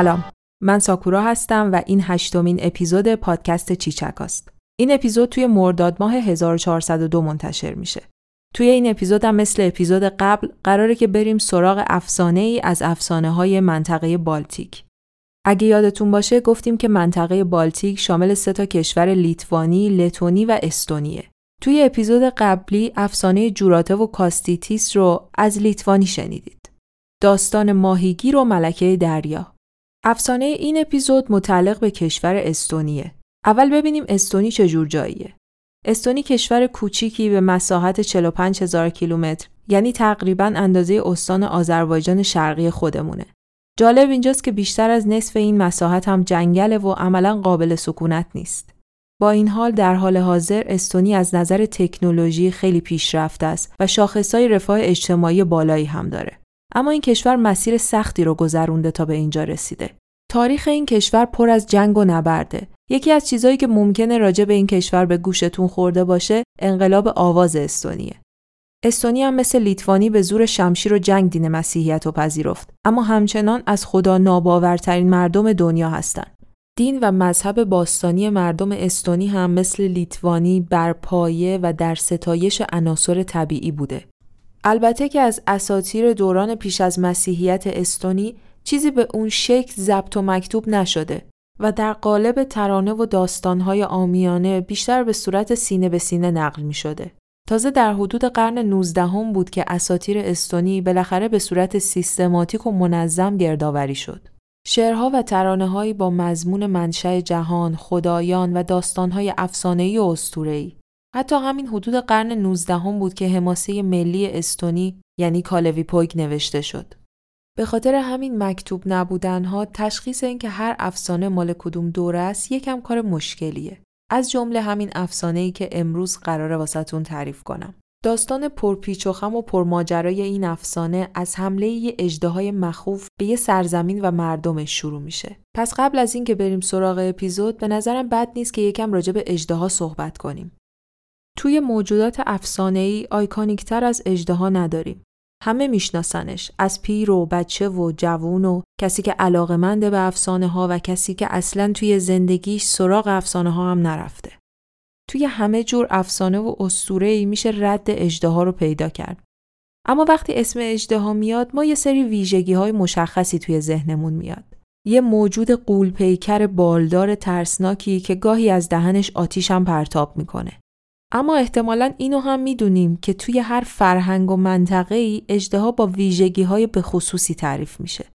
سلام من ساکورا هستم و این هشتمین اپیزود پادکست چیچک است. این اپیزود توی مرداد ماه 1402 منتشر میشه. توی این اپیزود هم مثل اپیزود قبل قراره که بریم سراغ افسانه ای از افسانه های منطقه بالتیک. اگه یادتون باشه گفتیم که منطقه بالتیک شامل سه تا کشور لیتوانی، لتونی و استونیه. توی اپیزود قبلی افسانه جوراته و کاستیتیس رو از لیتوانی شنیدید. داستان ماهیگیر و ملکه دریا. افسانه این اپیزود متعلق به کشور استونیه. اول ببینیم استونی چه جور جاییه. استونی کشور کوچیکی به مساحت 45 هزار کیلومتر یعنی تقریبا اندازه استان آذربایجان شرقی خودمونه. جالب اینجاست که بیشتر از نصف این مساحت هم جنگله و عملا قابل سکونت نیست. با این حال در حال حاضر استونی از نظر تکنولوژی خیلی پیشرفته است و شاخصهای رفاه اجتماعی بالایی هم داره. اما این کشور مسیر سختی رو گذرونده تا به اینجا رسیده. تاریخ این کشور پر از جنگ و نبرده. یکی از چیزهایی که ممکنه راجع به این کشور به گوشتون خورده باشه، انقلاب آواز استونیه. استونی هم مثل لیتوانی به زور شمشیر و جنگ دین مسیحیت و پذیرفت، اما همچنان از خدا ناباورترین مردم دنیا هستند. دین و مذهب باستانی مردم استونی هم مثل لیتوانی بر پایه و در ستایش عناصر طبیعی بوده. البته که از اساتیر دوران پیش از مسیحیت استونی چیزی به اون شکل ضبط و مکتوب نشده و در قالب ترانه و داستانهای آمیانه بیشتر به صورت سینه به سینه نقل می شده. تازه در حدود قرن 19 هم بود که اساتیر استونی بالاخره به صورت سیستماتیک و منظم گردآوری شد. شعرها و ترانه با مضمون منشأ جهان، خدایان و داستانهای افسانه‌ای و اسطوره‌ای حتی همین حدود قرن 19 هم بود که حماسه ملی استونی یعنی کالوی پویگ نوشته شد. به خاطر همین مکتوب نبودنها تشخیص اینکه هر افسانه مال کدوم دوره است یکم کار مشکلیه. از جمله همین افسانه ای که امروز قراره واسهتون تعریف کنم. داستان پرپیچ و خم و پرماجرای این افسانه از حمله یه اجدهای مخوف به یه سرزمین و مردمش شروع میشه. پس قبل از اینکه بریم سراغ اپیزود به نظرم بد نیست که یکم راجع به اجدها صحبت کنیم. توی موجودات ای آیکانیکتر از اجدها نداریم. همه میشناسنش از پیر و بچه و جوون و کسی که علاقمنده به افسانه ها و کسی که اصلا توی زندگیش سراغ افسانه ها هم نرفته. توی همه جور افسانه و اسطوره ای میشه رد اجدها رو پیدا کرد. اما وقتی اسم اجدها میاد ما یه سری ویژگی های مشخصی توی ذهنمون میاد. یه موجود قولپیکر بالدار ترسناکی که گاهی از دهنش آتیش هم پرتاب می‌کنه. اما احتمالا اینو هم می‌دونیم که توی هر فرهنگ و منطقه ای اجدها با ویژگی های به خصوصی تعریف میشه.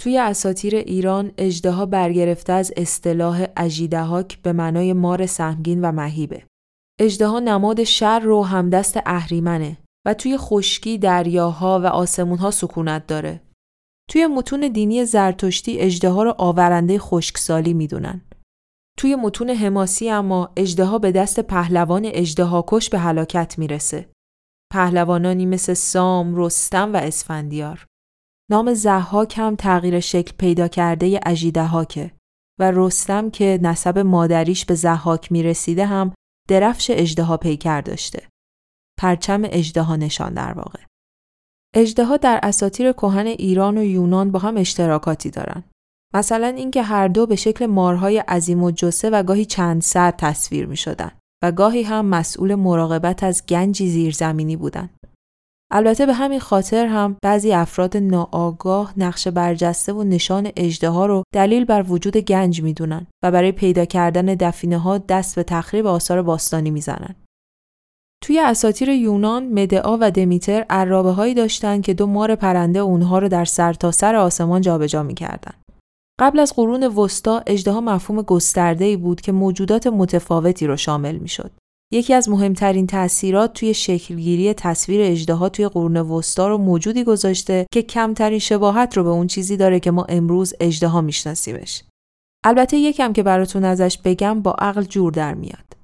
توی اساتیر ایران اجدها برگرفته از اصطلاح اجیدهاک به معنای مار سهمگین و مهیبه. اجدها نماد شر و همدست اهریمنه و توی خشکی دریاها و آسمونها سکونت داره. توی متون دینی زرتشتی اجدها رو آورنده خشکسالی می‌دونن. توی متون حماسی اما اجدها به دست پهلوان اجدهاکش به هلاکت می‌رسه. پهلوانانی مثل سام، رستم و اسفندیار. نام زحاک هم تغییر شکل پیدا کرده اجیدهاکه و رستم که نسب مادریش به زحاک می‌رسیده هم درفش اجدها پیکر داشته. پرچم اجدها نشان در واقع. اجدها در اساطیر کهن ایران و یونان با هم اشتراکاتی دارن. مثلا اینکه هر دو به شکل مارهای عظیم و جسه و گاهی چند سر تصویر می شدن و گاهی هم مسئول مراقبت از گنجی زیرزمینی بودند. البته به همین خاطر هم بعضی افراد ناآگاه نقش برجسته و نشان اجده رو دلیل بر وجود گنج می‌دونن و برای پیدا کردن دفینه ها دست به تخریب آثار باستانی می‌زنن. توی اساطیر یونان مدعا و دمیتر عرابه هایی داشتن که دو مار پرنده اونها رو در سرتاسر سر آسمان جابجا می‌کردن. قبل از قرون وسطا اجدها مفهوم گسترده ای بود که موجودات متفاوتی را شامل می شد. یکی از مهمترین تاثیرات توی شکلگیری تصویر اجدها توی قرون وسطا رو موجودی گذاشته که کمترین شباهت رو به اون چیزی داره که ما امروز اجدها میشناسیمش. البته یکم که براتون ازش بگم با عقل جور در میاد.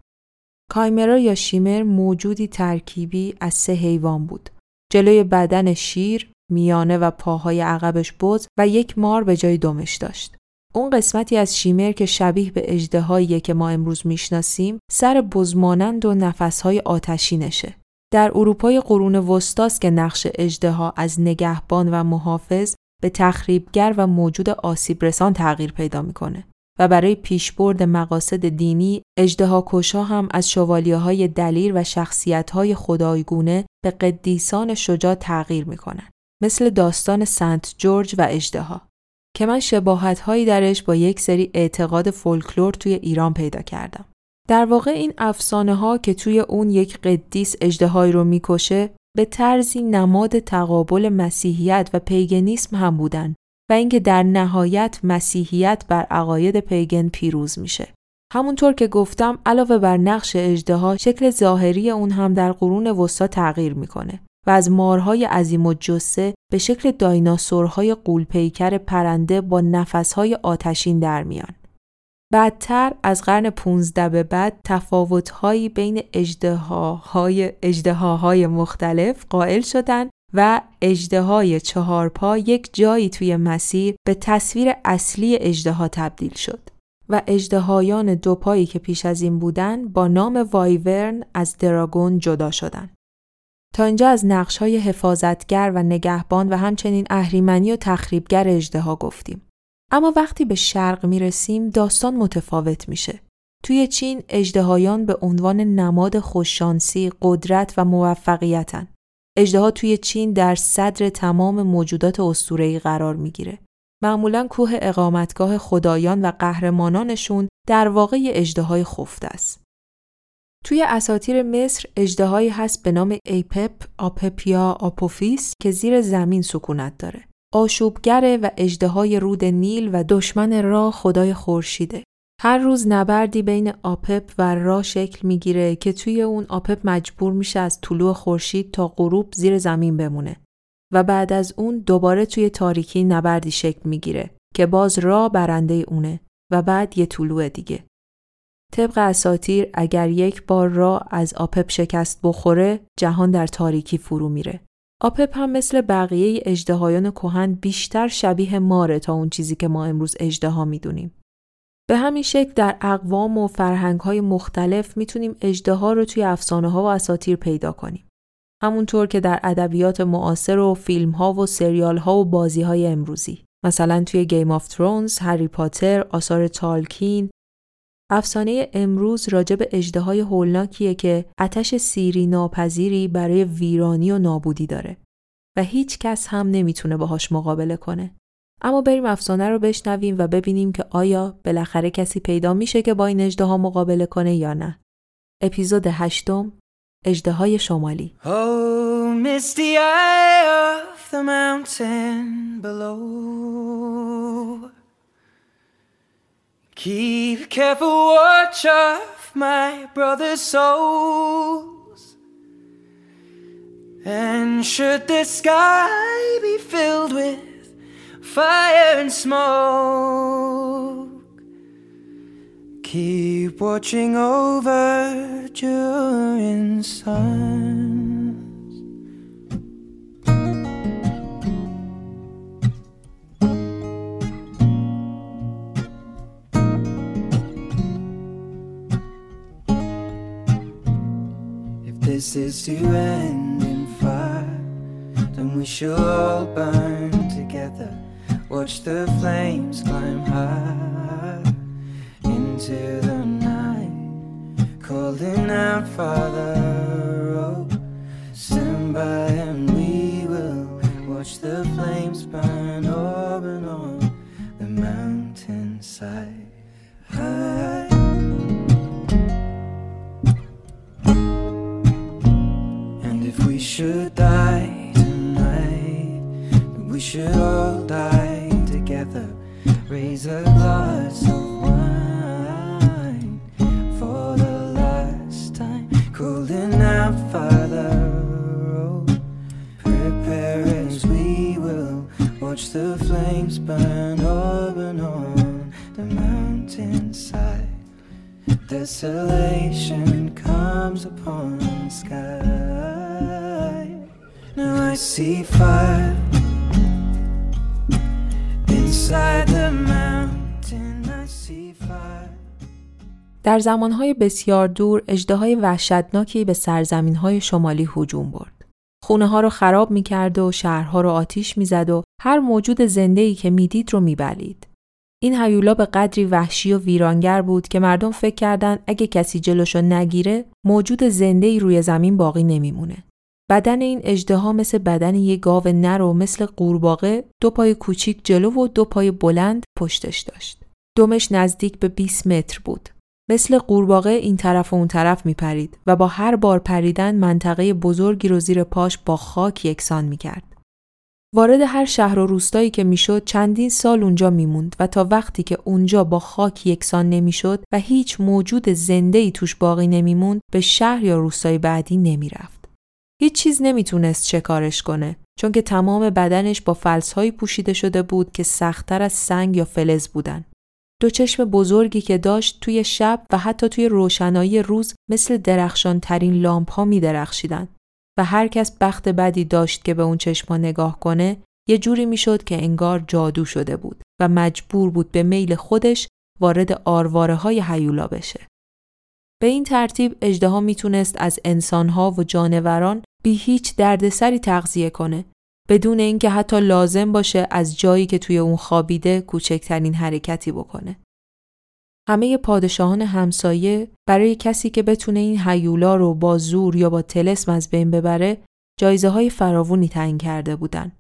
کایمرا یا شیمر موجودی ترکیبی از سه حیوان بود. جلوی بدن شیر، میانه و پاهای عقبش بز و یک مار به جای دمش داشت. اون قسمتی از شیمر که شبیه به اجدهایی که ما امروز می‌شناسیم سر بزمانند و نفسهای آتشینشه. در اروپای قرون وسطاست که نقش اجدها از نگهبان و محافظ به تخریبگر و موجود آسیب رسان تغییر پیدا می‌کنه و برای پیشبرد مقاصد دینی اجدهاکشا هم از شوالیه های دلیر و شخصیت های خدایگونه به قدیسان شجاع تغییر می‌کنن مثل داستان سنت جورج و اجدها که من شباهت هایی درش با یک سری اعتقاد فولکلور توی ایران پیدا کردم. در واقع این افسانه ها که توی اون یک قدیس اجدهایی رو می‌کشه به طرزی نماد تقابل مسیحیت و پیگنیسم هم بودن و اینکه در نهایت مسیحیت بر عقاید پیگن پیروز میشه. همونطور که گفتم علاوه بر نقش اجدها شکل ظاهری اون هم در قرون وسطا تغییر می‌کنه و از مارهای عظیم و جسه به شکل دایناسورهای قولپیکر پرنده با نفسهای آتشین در میان. بعدتر از قرن 15 به بعد تفاوتهایی بین اجدهاهای اجدهاهای مختلف قائل شدند و اجدهای چهارپا یک جایی توی مسیر به تصویر اصلی اجدها تبدیل شد و اجدهایان دو پایی که پیش از این بودن با نام وایورن از دراگون جدا شدند. تا اینجا از نقش های حفاظتگر و نگهبان و همچنین اهریمنی و تخریبگر اجدها گفتیم. اما وقتی به شرق می رسیم داستان متفاوت میشه. توی چین اجدهایان به عنوان نماد خوششانسی، قدرت و موفقیتن. اجدها توی چین در صدر تمام موجودات اسطوره‌ای قرار می‌گیره. معمولا کوه اقامتگاه خدایان و قهرمانانشون در واقع اجدهای خفته است. توی اساطیر مصر اژدهایی هست به نام ایپپ، آپپ یا آپوفیس که زیر زمین سکونت داره. آشوبگره و اژدهای رود نیل و دشمن را خدای خورشیده. هر روز نبردی بین آپپ و را شکل می‌گیره که توی اون آپپ مجبور میشه از طلوع خورشید تا غروب زیر زمین بمونه و بعد از اون دوباره توی تاریکی نبردی شکل می‌گیره که باز را برنده اونه و بعد یه طلوع دیگه. طبق اساطیر اگر یک بار را از آپپ شکست بخوره جهان در تاریکی فرو میره. آپپ هم مثل بقیه اژدهایان کهن بیشتر شبیه ماره تا اون چیزی که ما امروز اژدها می‌دونیم. به همین شکل در اقوام و فرهنگ های مختلف می‌تونیم اژدها رو توی افسانه ها و اساطیر پیدا کنیم. همونطور که در ادبیات معاصر و فیلم ها و سریال ها و بازی های امروزی. مثلا توی Game of Thrones، هری پاتر، آثار تالکین، افسانه امروز راجع به اجدهای هولناکیه که آتش سیری ناپذیری برای ویرانی و نابودی داره و هیچ کس هم نمی‌تونه باهاش مقابله کنه. اما بریم افسانه رو بشنویم و ببینیم که آیا بالاخره کسی پیدا میشه که با این اجده مقابله کنه یا نه. اپیزود هشتم اجده شمالی oh, misty of the mountain below Keep careful watch of my brother's souls And should the sky be filled with fire and smoke. Keep watching over during suns. This is to end in fire, then we shall all burn together. Watch the flames climb high into the night, calling out, Father, oh, stand by and we will watch the flames burn over and on the mountainside. High. Should die tonight, we should all die together, raise a glass در زمانهای بسیار دور های وحشتناکی به سرزمین های شمالی هجوم برد. خونه ها رو خراب می‌کرد و شهرها رو آتیش می‌زد و هر موجود زنده ای که می‌دید رو میبلید. این هیولا به قدری وحشی و ویرانگر بود که مردم فکر کردند اگه کسی جلوشو نگیره موجود زنده ای روی زمین باقی نمیمونه. بدن این اجدها مثل بدن یک گاو نر و مثل قورباغه دو پای کوچیک جلو و دو پای بلند پشتش داشت. دمش نزدیک به 20 متر بود. مثل قورباغه این طرف و اون طرف می پرید و با هر بار پریدن منطقه بزرگی رو زیر پاش با خاک یکسان می کرد. وارد هر شهر و روستایی که می‌شد چندین سال اونجا میموند و تا وقتی که اونجا با خاک یکسان نمی‌شد و هیچ موجود زنده ای توش باقی نمیموند به شهر یا روستای بعدی نمی‌رفت. هیچ چیز نمی‌تونست شکارش کنه چون که تمام بدنش با فلسهایی پوشیده شده بود که سختتر از سنگ یا فلز بودن. دو چشم بزرگی که داشت توی شب و حتی توی روشنایی روز مثل درخشان ترین لامپ ها می درخشیدن و هر کس بخت بدی داشت که به اون چشما نگاه کنه یه جوری می‌شد که انگار جادو شده بود و مجبور بود به میل خودش وارد آرواره های حیولا بشه. به این ترتیب اجدها می‌تونست از انسانها و جانوران بی هیچ دردسری تغذیه کنه بدون اینکه حتی لازم باشه از جایی که توی اون خوابیده کوچکترین حرکتی بکنه. همه پادشاهان همسایه برای کسی که بتونه این حیولا رو با زور یا با تلسم از بین ببره جایزه های فراوونی تعیین کرده بودن.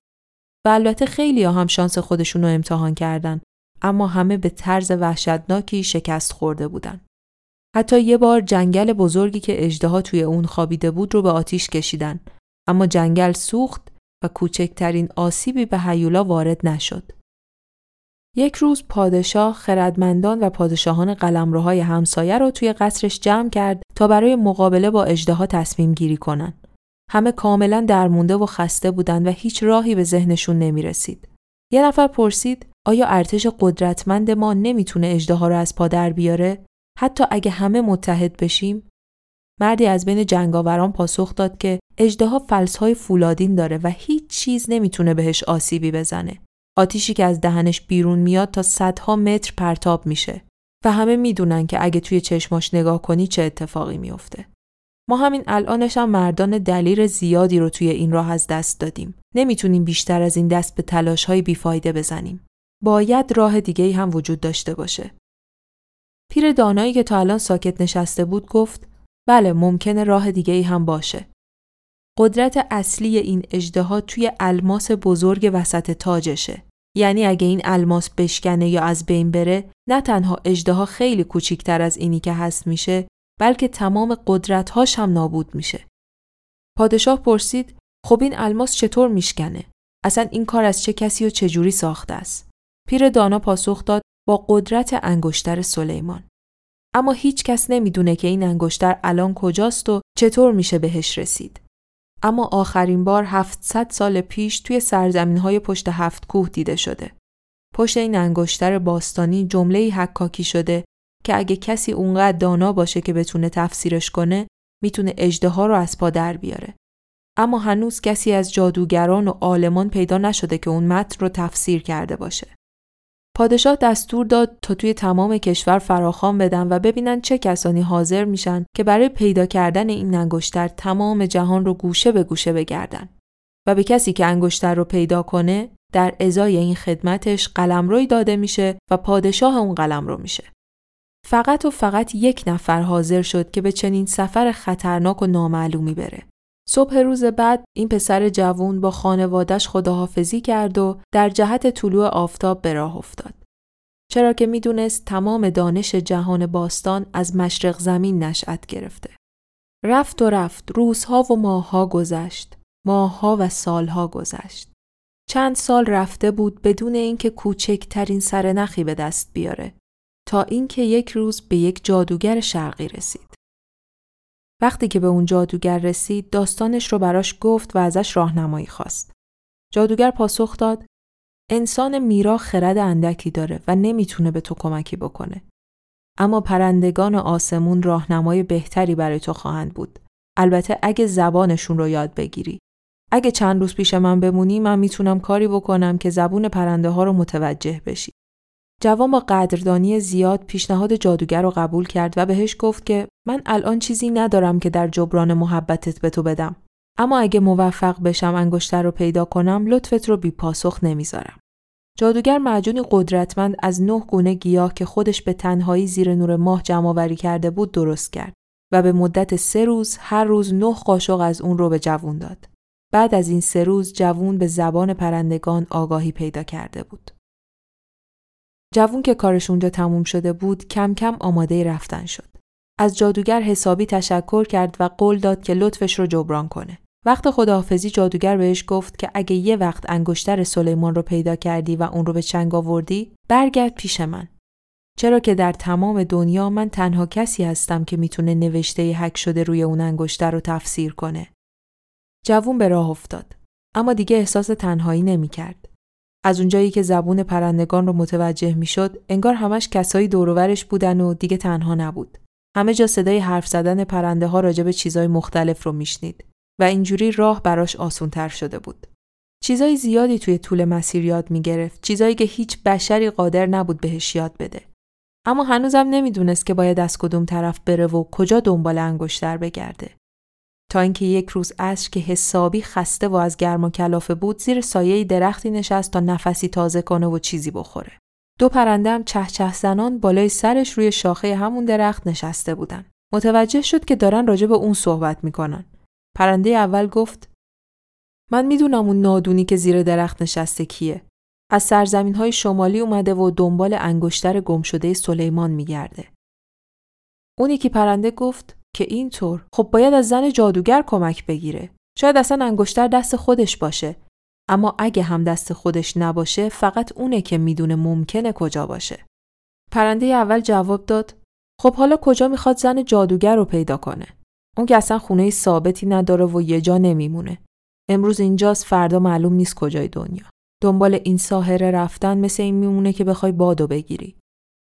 و البته خیلی ها هم شانس خودشون رو امتحان کردن اما همه به طرز وحشتناکی شکست خورده بودن. حتی یه بار جنگل بزرگی که اجدها توی اون خوابیده بود رو به آتیش کشیدن اما جنگل سوخت و کوچکترین آسیبی به هیولا وارد نشد. یک روز پادشاه خردمندان و پادشاهان قلمروهای همسایه را توی قصرش جمع کرد تا برای مقابله با اجدها تصمیم گیری کنند. همه کاملا درمونده و خسته بودند و هیچ راهی به ذهنشون نمی رسید. یه نفر پرسید آیا ارتش قدرتمند ما نمی‌تونه اجدها رو از پا در بیاره؟ حتی اگه همه متحد بشیم؟ مردی از بین جنگاوران پاسخ داد که اجدها فلسهای فولادین داره و هیچ چیز نمی‌تونه بهش آسیبی بزنه. آتیشی که از دهنش بیرون میاد تا صدها متر پرتاب میشه و همه می‌دونن که اگه توی چشماش نگاه کنی چه اتفاقی میافته. ما همین الانش هم مردان دلیر زیادی رو توی این راه از دست دادیم. نمی‌تونیم بیشتر از این دست به تلاش های بیفایده بزنیم. باید راه دیگه هم وجود داشته باشه. پیر دانایی که تا الان ساکت نشسته بود گفت بله ممکنه راه دیگه هم باشه. قدرت اصلی این اجدها توی الماس بزرگ وسط تاجشه. یعنی اگه این الماس بشکنه یا از بین بره نه تنها اجدها خیلی کوچیکتر از اینی که هست میشه بلکه تمام قدرتهاش هم نابود میشه. پادشاه پرسید خب این الماس چطور میشکنه؟ اصلا این کار از چه کسی و چجوری ساخته است؟ پیر دانا پاسخ داد با قدرت انگشتر سلیمان. اما هیچ کس نمی‌دونه که این انگشتر الان کجاست و چطور میشه بهش رسید. اما آخرین بار 700 سال پیش توی سرزمین های پشت هفت کوه دیده شده. پشت این انگشتر باستانی جمله حکاکی شده که اگه کسی اونقدر دانا باشه که بتونه تفسیرش کنه می‌تونه اجده رو از پا در بیاره. اما هنوز کسی از جادوگران و عالمان پیدا نشده که اون متن رو تفسیر کرده باشه. پادشاه دستور داد تا توی تمام کشور فراخوان بدن و ببینن چه کسانی حاضر میشن که برای پیدا کردن این انگشتر تمام جهان رو گوشه به گوشه بگردن و به کسی که انگشتر رو پیدا کنه در ازای این خدمتش قلمروی داده میشه و پادشاه اون قلم رو میشه. فقط و فقط یک نفر حاضر شد که به چنین سفر خطرناک و نامعلومی بره. صبح روز بعد این پسر جوون با خانوادش خداحافظی کرد و در جهت طلوع آفتاب به راه افتاد. چرا که می‌دونست تمام دانش جهان باستان از مشرق زمین نشأت گرفته. رفت و رفت روزها و ماهها گذشت. ماهها و سالها گذشت. چند سال رفته بود بدون اینکه کوچکترین سرنخی به دست بیاره تا اینکه یک روز به یک جادوگر شرقی رسید. وقتی که به اون جادوگر رسید داستانش رو براش گفت و ازش راهنمایی خواست. جادوگر پاسخ داد انسان میرا خرد اندکی داره و نمی‌تونه به تو کمکی بکنه. اما پرندگان آسمون راهنمای بهتری برای تو خواهند بود. البته اگه زبانشون رو یاد بگیری. اگه چند روز پیش من بمونی من می‌تونم کاری بکنم که زبون پرنده ها رو متوجه بشی. جوان با قدردانی زیاد پیشنهاد جادوگر رو قبول کرد و بهش گفت که من الان چیزی ندارم که در جبران محبتت به تو بدم. اما اگه موفق بشم انگشتر رو پیدا کنم لطفت رو بی پاسخ نمی‌ذارم. جادوگر معجونی قدرتمند از نه گونه گیاه که خودش به تنهایی زیر نور ماه جمع کرده بود درست کرد و به مدت سه روز هر روز نه قاشق از اون رو به جوون داد. بعد از این سه روز جوون به زبان پرندگان آگاهی پیدا کرده بود. جوون که کارش اونجا تموم شده بود کم کم آماده رفتن شد. از جادوگر حسابی تشکر کرد و قول داد که لطفش رو جبران کنه. وقت خداحافظی جادوگر بهش گفت که اگه یه وقت انگشتر سلیمان رو پیدا کردی و اون رو به چنگ آوردی برگرد پیش من. چرا که در تمام دنیا من تنها کسی هستم که می‌تونه نوشته حک شده روی اون انگشتر رو تفسیر کنه. جوون به راه افتاد. اما دیگه احساس تنهایی نمی‌کرد. از اونجایی که زبون پرندگان رو متوجه می‌شد، انگار همش کسایی دورورش بودن و دیگه تنها نبود. همه جا صدای حرف زدن پرنده ها راجع به چیزای مختلف رو میشنید و اینجوری راه براش آسونتر شده بود. چیزای زیادی توی طول مسیر یاد می‌گرفت، چیزایی که هیچ بشری قادر نبود بهش یاد بده. اما هنوزم نمی‌دونست که باید از کدوم طرف بره و کجا دنبال انگشتر بگرده. تا اینکه یک روز عصر که حسابی خسته و از گرم و کلافه بود زیر سایه درختی نشست تا نفسی تازه کنه و چیزی بخوره. دو پرنده هم چه چه زنان بالای سرش روی شاخه همون درخت نشسته بودن. متوجه شد که دارن راجع به اون صحبت می‌کنن. پرنده اول گفت من می‌دونم اون نادونی که زیر درخت نشسته کیه. از سرزمین های شمالی اومده و دنبال انگشتر گمشده سلیمان میگرده. اون یکی پرنده گفت که اینطور خب باید از زن جادوگر کمک بگیره. شاید اصلا انگشتر دست خودش باشه. اما اگه هم دست خودش نباشه فقط اونه که می‌دونه ممکنه کجا باشه. پرنده اول جواب داد خب حالا کجا می‌خواد زن جادوگر رو پیدا کنه؟ اون که اصلا خونه ثابتی نداره و یه جا نمیمونه. امروز اینجاست فردا معلوم نیست کجای دنیا. دنبال این ساحره رفتن مثل این میمونه که بخوای بادو بگیری.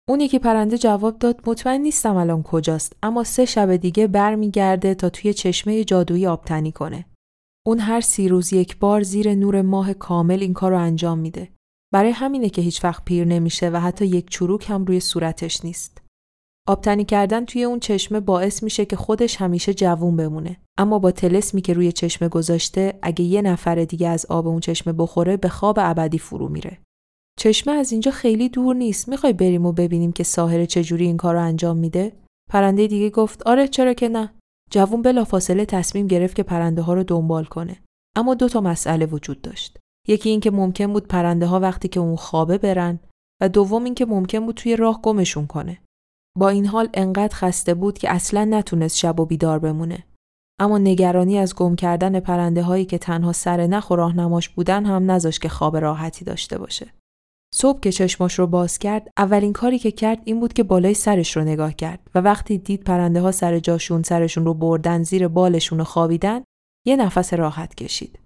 اون یکی پرنده جواب داد مطمئن نیستم الان کجاست اما سه شب دیگه برمیگرده تا توی چشمه جادویی آبتنی کنه. اون هر سی روز یک بار زیر نور ماه کامل این کار انجام میده. برای همینه که هیچ وقت پیر نمیشه و حتی یک چروک هم روی صورتش نیست. آبتنی کردن توی اون چشمه باعث میشه که خودش همیشه جوون بمونه. اما با تلسمی که روی چشمه گذاشته اگه یه نفر دیگه از آب اون چشمه بخوره به خواب ابدی فرو میره. چشمه از اینجا خیلی دور نیست. می‌خوای بریم و ببینیم که ساحره چجوری این کار رو انجام میده؟ پرنده دیگه گفت آره چرا که نه. جوون بلافاصله تصمیم گرفت که پرنده ها رو دنبال کنه. اما دو تا مسئله وجود داشت. یکی این که ممکن بود پرنده ها وقتی که اون خوابه برن و دوم این که ممکن بود توی راه گمشون کنه. با این حال انقدر خسته بود که اصلا نتونست شب و بیدار بمونه. اما نگرانی از گم کردن پرنده هایی که تنها سر نخ و راهنماش بودن هم نذاشت که خواب راحتی داشته باشه. صبح که چشماش رو باز کرد اولین کاری که کرد این بود که بالای سرش رو نگاه کرد و وقتی دید پرنده ها سر جاشون سرشون رو بردن زیر بالشون رو خوابیدن یه نفس راحت کشید.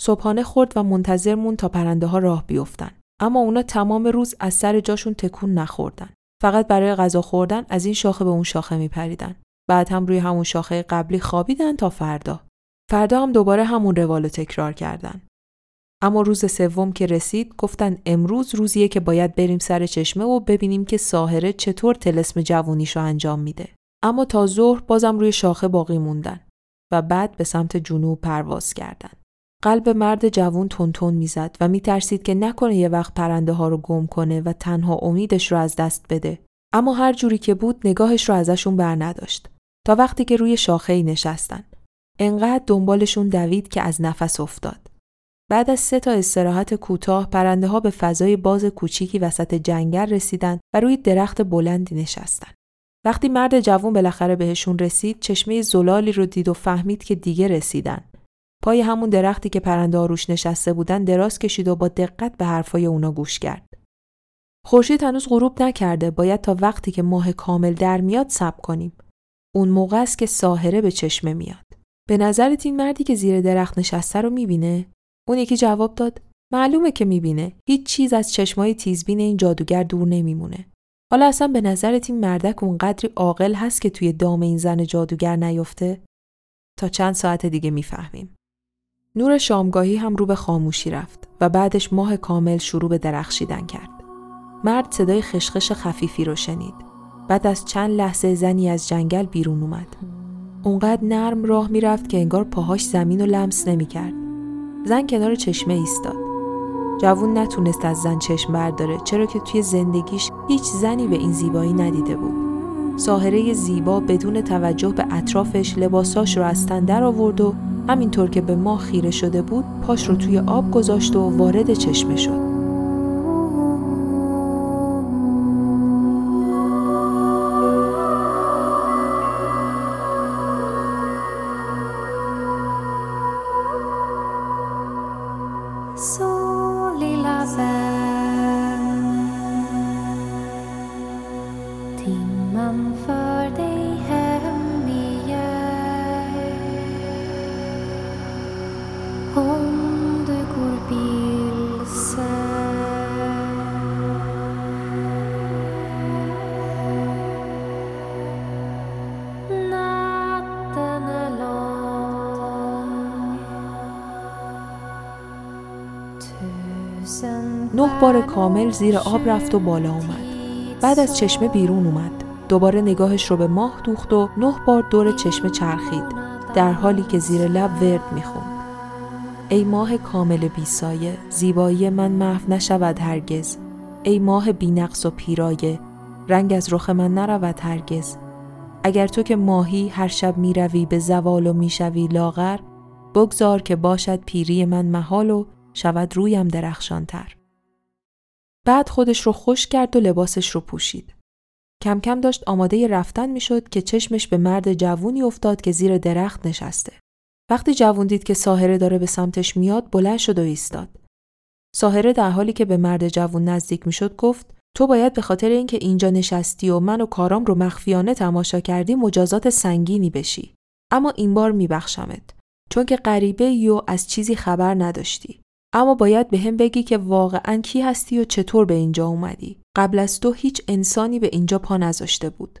صبحانه خورد و منتظر مون تا پرنده ها راه بیفتن. اما اونا تمام روز از سر جاشون تکون نخوردن. فقط برای غذا خوردن از این شاخه به اون شاخه میپریدن. بعد هم روی همون شاخه قبلی خوابیدن تا فردا. فردا هم دوباره همون روال تکرار کردن. اما روز سوم که رسید گفتن امروز روزیه که باید بریم سر چشمه و ببینیم که ساهره چطور تلسم جوونیشو انجام میده. اما تا ظهر بازم روی شاخه باقی موندن و بعد به سمت جنوب پرواز کردن. قلب مرد جوون تون می‌زد و میترسید که نکنه یه وقت پرنده ها رو گم کنه و تنها امیدش رو از دست بده. اما هر جوری که بود نگاهش رو ازشون بر نداشت. تا وقتی که روی شاخه ای نشستن. انقدر دنبالشون دوید که از نفس افتاد. بعد از سه تا استراحت کوتاه پرنده ها به فضای باز کوچیکی وسط جنگل رسیدن و روی درخت بلندی نشستن. وقتی مرد جوون بالاخره بهشون رسید چشمه زلالی رو دید و فهمید که دیگه رسیدن. پای همون درختی که پرنده ها روش نشسته بودن دراز کشید و با دقت به حرفای اونا گوش کرد. خورشید هنوز غروب نکرده باید تا وقتی که ماه کامل در میاد صبر کنیم. اون موقع است که ساهره به چشمه میاد. به نظرت این مردی که زیر درخت نشسته رو می‌بینه؟ اون یکی جواب داد معلومه که می‌بینه. هیچ چیز از چشمای تیزبین این جادوگر دور نمیمونه. حالا اصلا به نظرت این مردک اونقدری عاقل هست که توی دام این زن جادوگر نیفته؟ تا چند ساعت دیگه می‌فهمیم. نور شامگاهی هم رو به خاموشی رفت و بعدش ماه کامل شروع به درخشیدن کرد. مرد صدای خشخش خفیفی رو شنید. بعد از چند لحظه زنی از جنگل بیرون اومد. اونقدر نرم راه می‌رفت که انگار پاهاش زمین و لمس نمی‌کرد. زن کنار چشمه ایستاد. جوون نتونست از زن چشم برداره چرا که توی زندگیش هیچ زنی به این زیبایی ندیده بود. ساهره زیبا بدون توجه به اطرافش لباساش رو از تن در آورد و همینطور که به ماه خیره شده بود پاش رو توی آب گذاشت و وارد چشمه شد. نه بار کامل زیر آب رفت و بالا اومد. بعد از چشمه بیرون اومد. دوباره نگاهش رو به ماه دوخت و نه بار دور چشمه چرخید در حالی که زیر لب ورد می‌خوند. ای ماه کامل بیسایه زیبایی من محو نشود هرگز ای ماه بینقص و پیرایه رنگ از رخ من نرود هرگز اگر تو که ماهی هر شب می‌روی به زوال و می‌شوی لاغر بگذار که باشد پیری من محال و شود رویم درخشانتر بعد خودش رو خوش کرد و لباسش رو پوشید. کم کم داشت آماده رفتن می‌شد که چشمش به مرد جوونی افتاد که زیر درخت نشسته. وقتی جوون دید که ساهره داره به سمتش میاد بلند شد و ایستاد. ساهره در حالی که به مرد جوون نزدیک می‌شد گفت تو باید به خاطر اینکه اینجا نشستی و من و کارام رو مخفیانه تماشا کردی مجازات سنگینی بشی. اما این بار میبخشمت چون که غریبه و از چیزی خبر نداشتی. اما باید به هم بگی که واقعا کی هستی و چطور به اینجا اومدی. قبل از تو هیچ انسانی به اینجا پا نذاشته بود.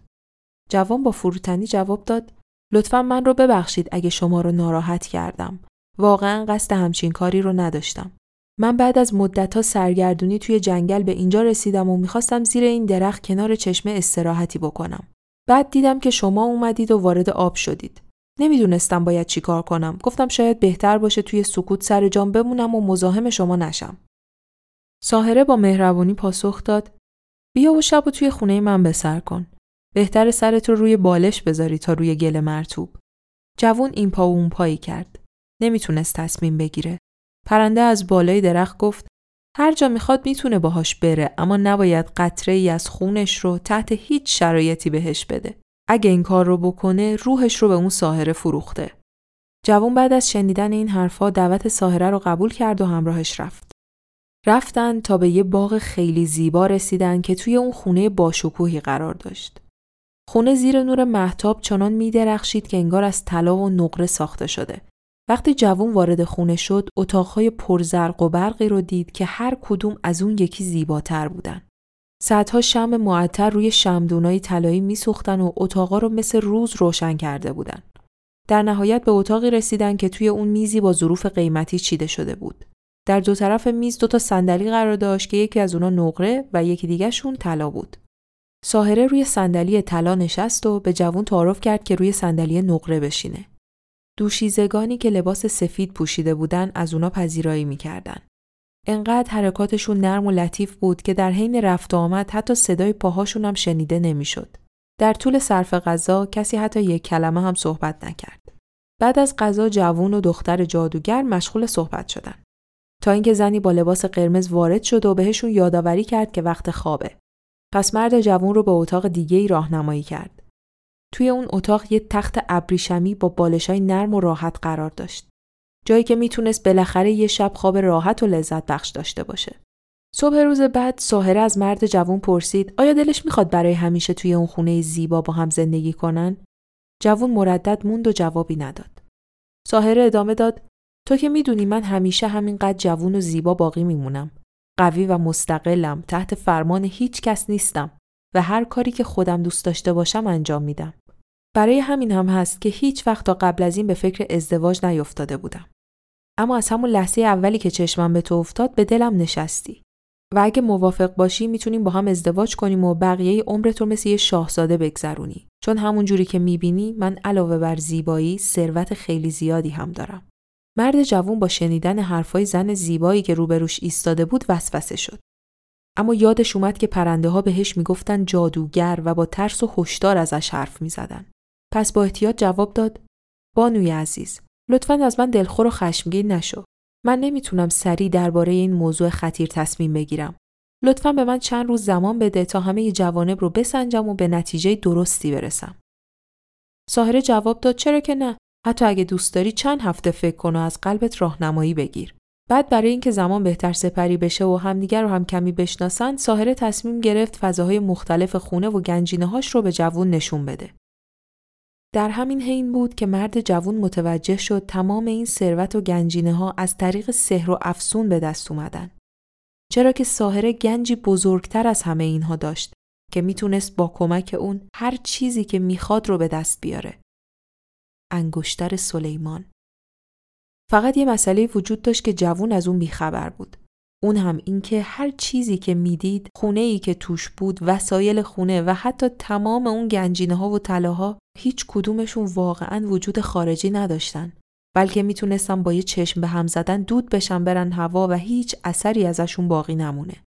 جوان با فروتنی جواب داد لطفا من رو ببخشید اگه شما رو ناراحت کردم. واقعا قصد همچین کاری رو نداشتم. من بعد از مدتها سرگردونی توی جنگل به اینجا رسیدم و می‌خواستم زیر این درخت کنار چشمه استراحتی بکنم. بعد دیدم که شما اومدید و وارد آب شدید. نمی‌دونستم باید چیکار کنم. گفتم شاید بهتر باشه توی سکوت سر جام بمونم و مزاحم شما نشم. ساهره با مهربونی پاسخ داد بیا و شب و توی خونه من بسر کن. بهتر سرت رو روی بالش بذاری تا روی گل مرتوب. جوون این پا و اون پایی کرد. نمی‌تونست تصمیم بگیره. پرنده از بالای درخت گفت هر جا می‌خواد می‌تونه باهاش بره اما نباید قطره ای از خونش رو تحت هیچ شرایطی بهش بده. اگه این کار رو بکنه روحش رو به اون ساهره فروخته. جوون بعد از شنیدن این حرفا دعوت ساهره رو قبول کرد و همراهش رفت. رفتن تا به یه باغ خیلی زیبا رسیدن که توی اون خونه باشکوهی قرار داشت. خونه زیر نور محتاب چنان می درخشید که انگار از طلا و نقره ساخته شده. وقتی جوون وارد خونه شد، اتاقهای پرزرق و برقی رو دید که هر کدوم از اون یکی زیباتر بودن. صدها شم معطر روی شمدونای طلایی میسوختن و اتاقا رو مثل روز روشن کرده بودن. در نهایت به اتاقی رسیدن که توی اون میزی با ظروف قیمتی چیده شده بود. در دو طرف میز دو تا صندلی قرار داشت که یکی از اونا نقره و یکی دیگهشون طلا بود. ساهره روی صندلی طلا نشست و به جوون تعارف کرد که روی صندلی نقره بشینه. دوشیزگانی که لباس سفید پوشیده بودن از اونا پذیرایی می‌کردن. انقدر حرکاتشون نرم و لطیف بود که در حین رفت و آمد حتی صدای پاهاشون هم شنیده نمی‌شد. در طول صرف غذا کسی حتی یک کلمه هم صحبت نکرد. بعد از غذا جوون و دختر جادوگر مشغول صحبت شدن. تا اینکه زنی با لباس قرمز وارد شد و بهشون یادآوری کرد که وقت خوابه. پس مرد جوون رو به اتاق دیگه ای راهنمایی کرد. توی اون اتاق یه تخت ابریشمی با بالشای نرم و راحت قرار داشت. جایی که می‌تونست بالاخره یه شب خواب راحت و لذت بخش داشته باشه. صبح روز بعد ساهره از مرد جوون پرسید آیا دلش می‌خواد برای همیشه توی اون خونه زیبا با هم زندگی کنن؟ جوون مردد موند و جوابی نداد. ساهره ادامه داد تو که می‌دونی من همیشه همینقدر جوون و زیبا باقی میمونم. قوی و مستقلم تحت فرمان هیچ کس نیستم و هر کاری که خودم دوست داشته باشم انجام میدم. برای همین هم هست که هیچ وقت تا قبل از این به فکر ازدواج نیفتاده بودم. اما از همون لحظه اولی که چشمم به تو افتاد به دلم نشستی. و اگه موافق باشی می‌تونیم با هم ازدواج کنیم و بقیه عمر تو مثل یه شاهزاده بگذرونی. چون همون جوری که می‌بینی من علاوه بر زیبایی ثروت خیلی زیادی هم دارم. مرد جوون با شنیدن حرفای زن زیبایی که روبروش ایستاده بود وسوسه شد. اما یادش اومد که پرنده ها بهش می‌گفتن جادوگر و با ترس و هشدار ازش حرف می‌زدن. پس با احتیاط جواب داد بانوی عزیز لطفا از من دلخور و خشمگین نشو من نمی‌تونم سریع درباره این موضوع خطیر تصمیم بگیرم. لطفا به من چند روز زمان بده تا همه جوانب رو بسنجم و به نتیجه درستی برسم. ساهره جواب داد چرا که نه؟ حتی اگه دوست داری چند هفته فکر کن و از قلبت راهنمایی بگیر. بعد برای اینکه زمان بهتر سپری بشه و همدیگر رو هم کمی بشناسن، ساهره تصمیم گرفت فضاهای مختلف خونه و گنجینه هاش رو به جوون نشون بده. در همین حین بود که مرد جوون متوجه شد تمام این ثروت و گنجینه ها از طریق سحر و افسون به دست اومدن. چرا که ساهره گنجی بزرگتر از همه اینها داشت که می‌تونست با کمک اون هر چیزی که می‌خواد رو به دست بیاره. انگشتر سلیمان فقط یه مسئله وجود داشت که جوون از اون بیخبر بود. اون هم اینکه هر چیزی که می‌دید، خونه ای که توش بود، وسایل خونه و حتی تمام اون گنجینه ها و طلاها هیچ کدومشون واقعا وجود خارجی نداشتن. بلکه می‌تونستن با یه چشم به هم زدن دود بشن برن هوا و هیچ اثری ازشون باقی نمونه.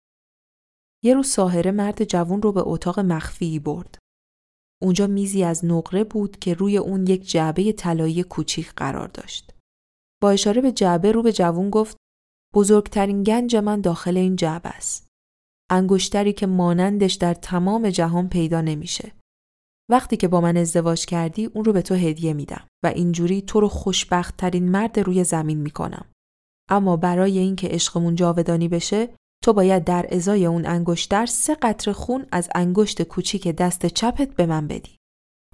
یه روز ساهره مرد جوون رو به اتاق مخفی برد. اونجا میزی از نقره بود که روی اون یک جعبه طلایی کوچیک قرار داشت. با اشاره به جعبه رو به جوون گفت بزرگترین گنج من داخل این جعبه است. انگشتری که مانندش در تمام جهان پیدا نمیشه. وقتی که با من ازدواج کردی اون رو به تو هدیه میدم و اینجوری تو رو خوشبخت ترین مرد روی زمین می‌کنم. اما برای اینکه عشقمون جاودانی بشه تو باید در ازای اون انگشتر سه قطره خون از انگشت کوچیک دست چپت به من بدی.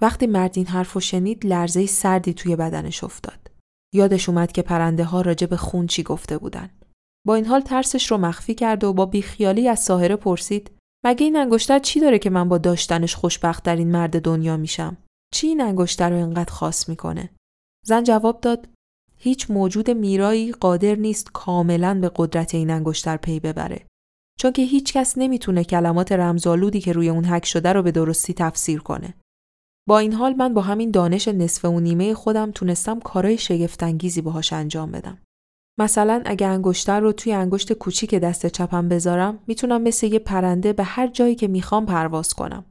وقتی مرد این حرف شنید لرزه سردی توی بدنش افتاد. یادش اومد که پرنده ها راجع به خون چی گفته بودن. با این حال ترسش رو مخفی کرد و با بیخیالی از ساهره پرسید مگه این انگشتر چی داره که من با داشتنش خوشبختترین مرد دنیا میشم؟ چی این انگشتر رو انقدر خاص می‌کنه؟ زن جواب داد هیچ موجود میرایی قادر نیست کاملا به قدرت این انگشتر پی ببره. چون که هیچ کس نمی‌تونه کلمات رمزالودی که روی اون حک شده رو به درستی تفسیر کنه. با این حال من با همین دانش نصف و نیمه خودم تونستم کارای شگفتانگیزی باهاش انجام بدم. مثلا اگه انگشتر رو توی انگشت کوچیک دست چپم بذارم می‌تونم مثل یه پرنده به هر جایی که می‌خوام پرواز کنم.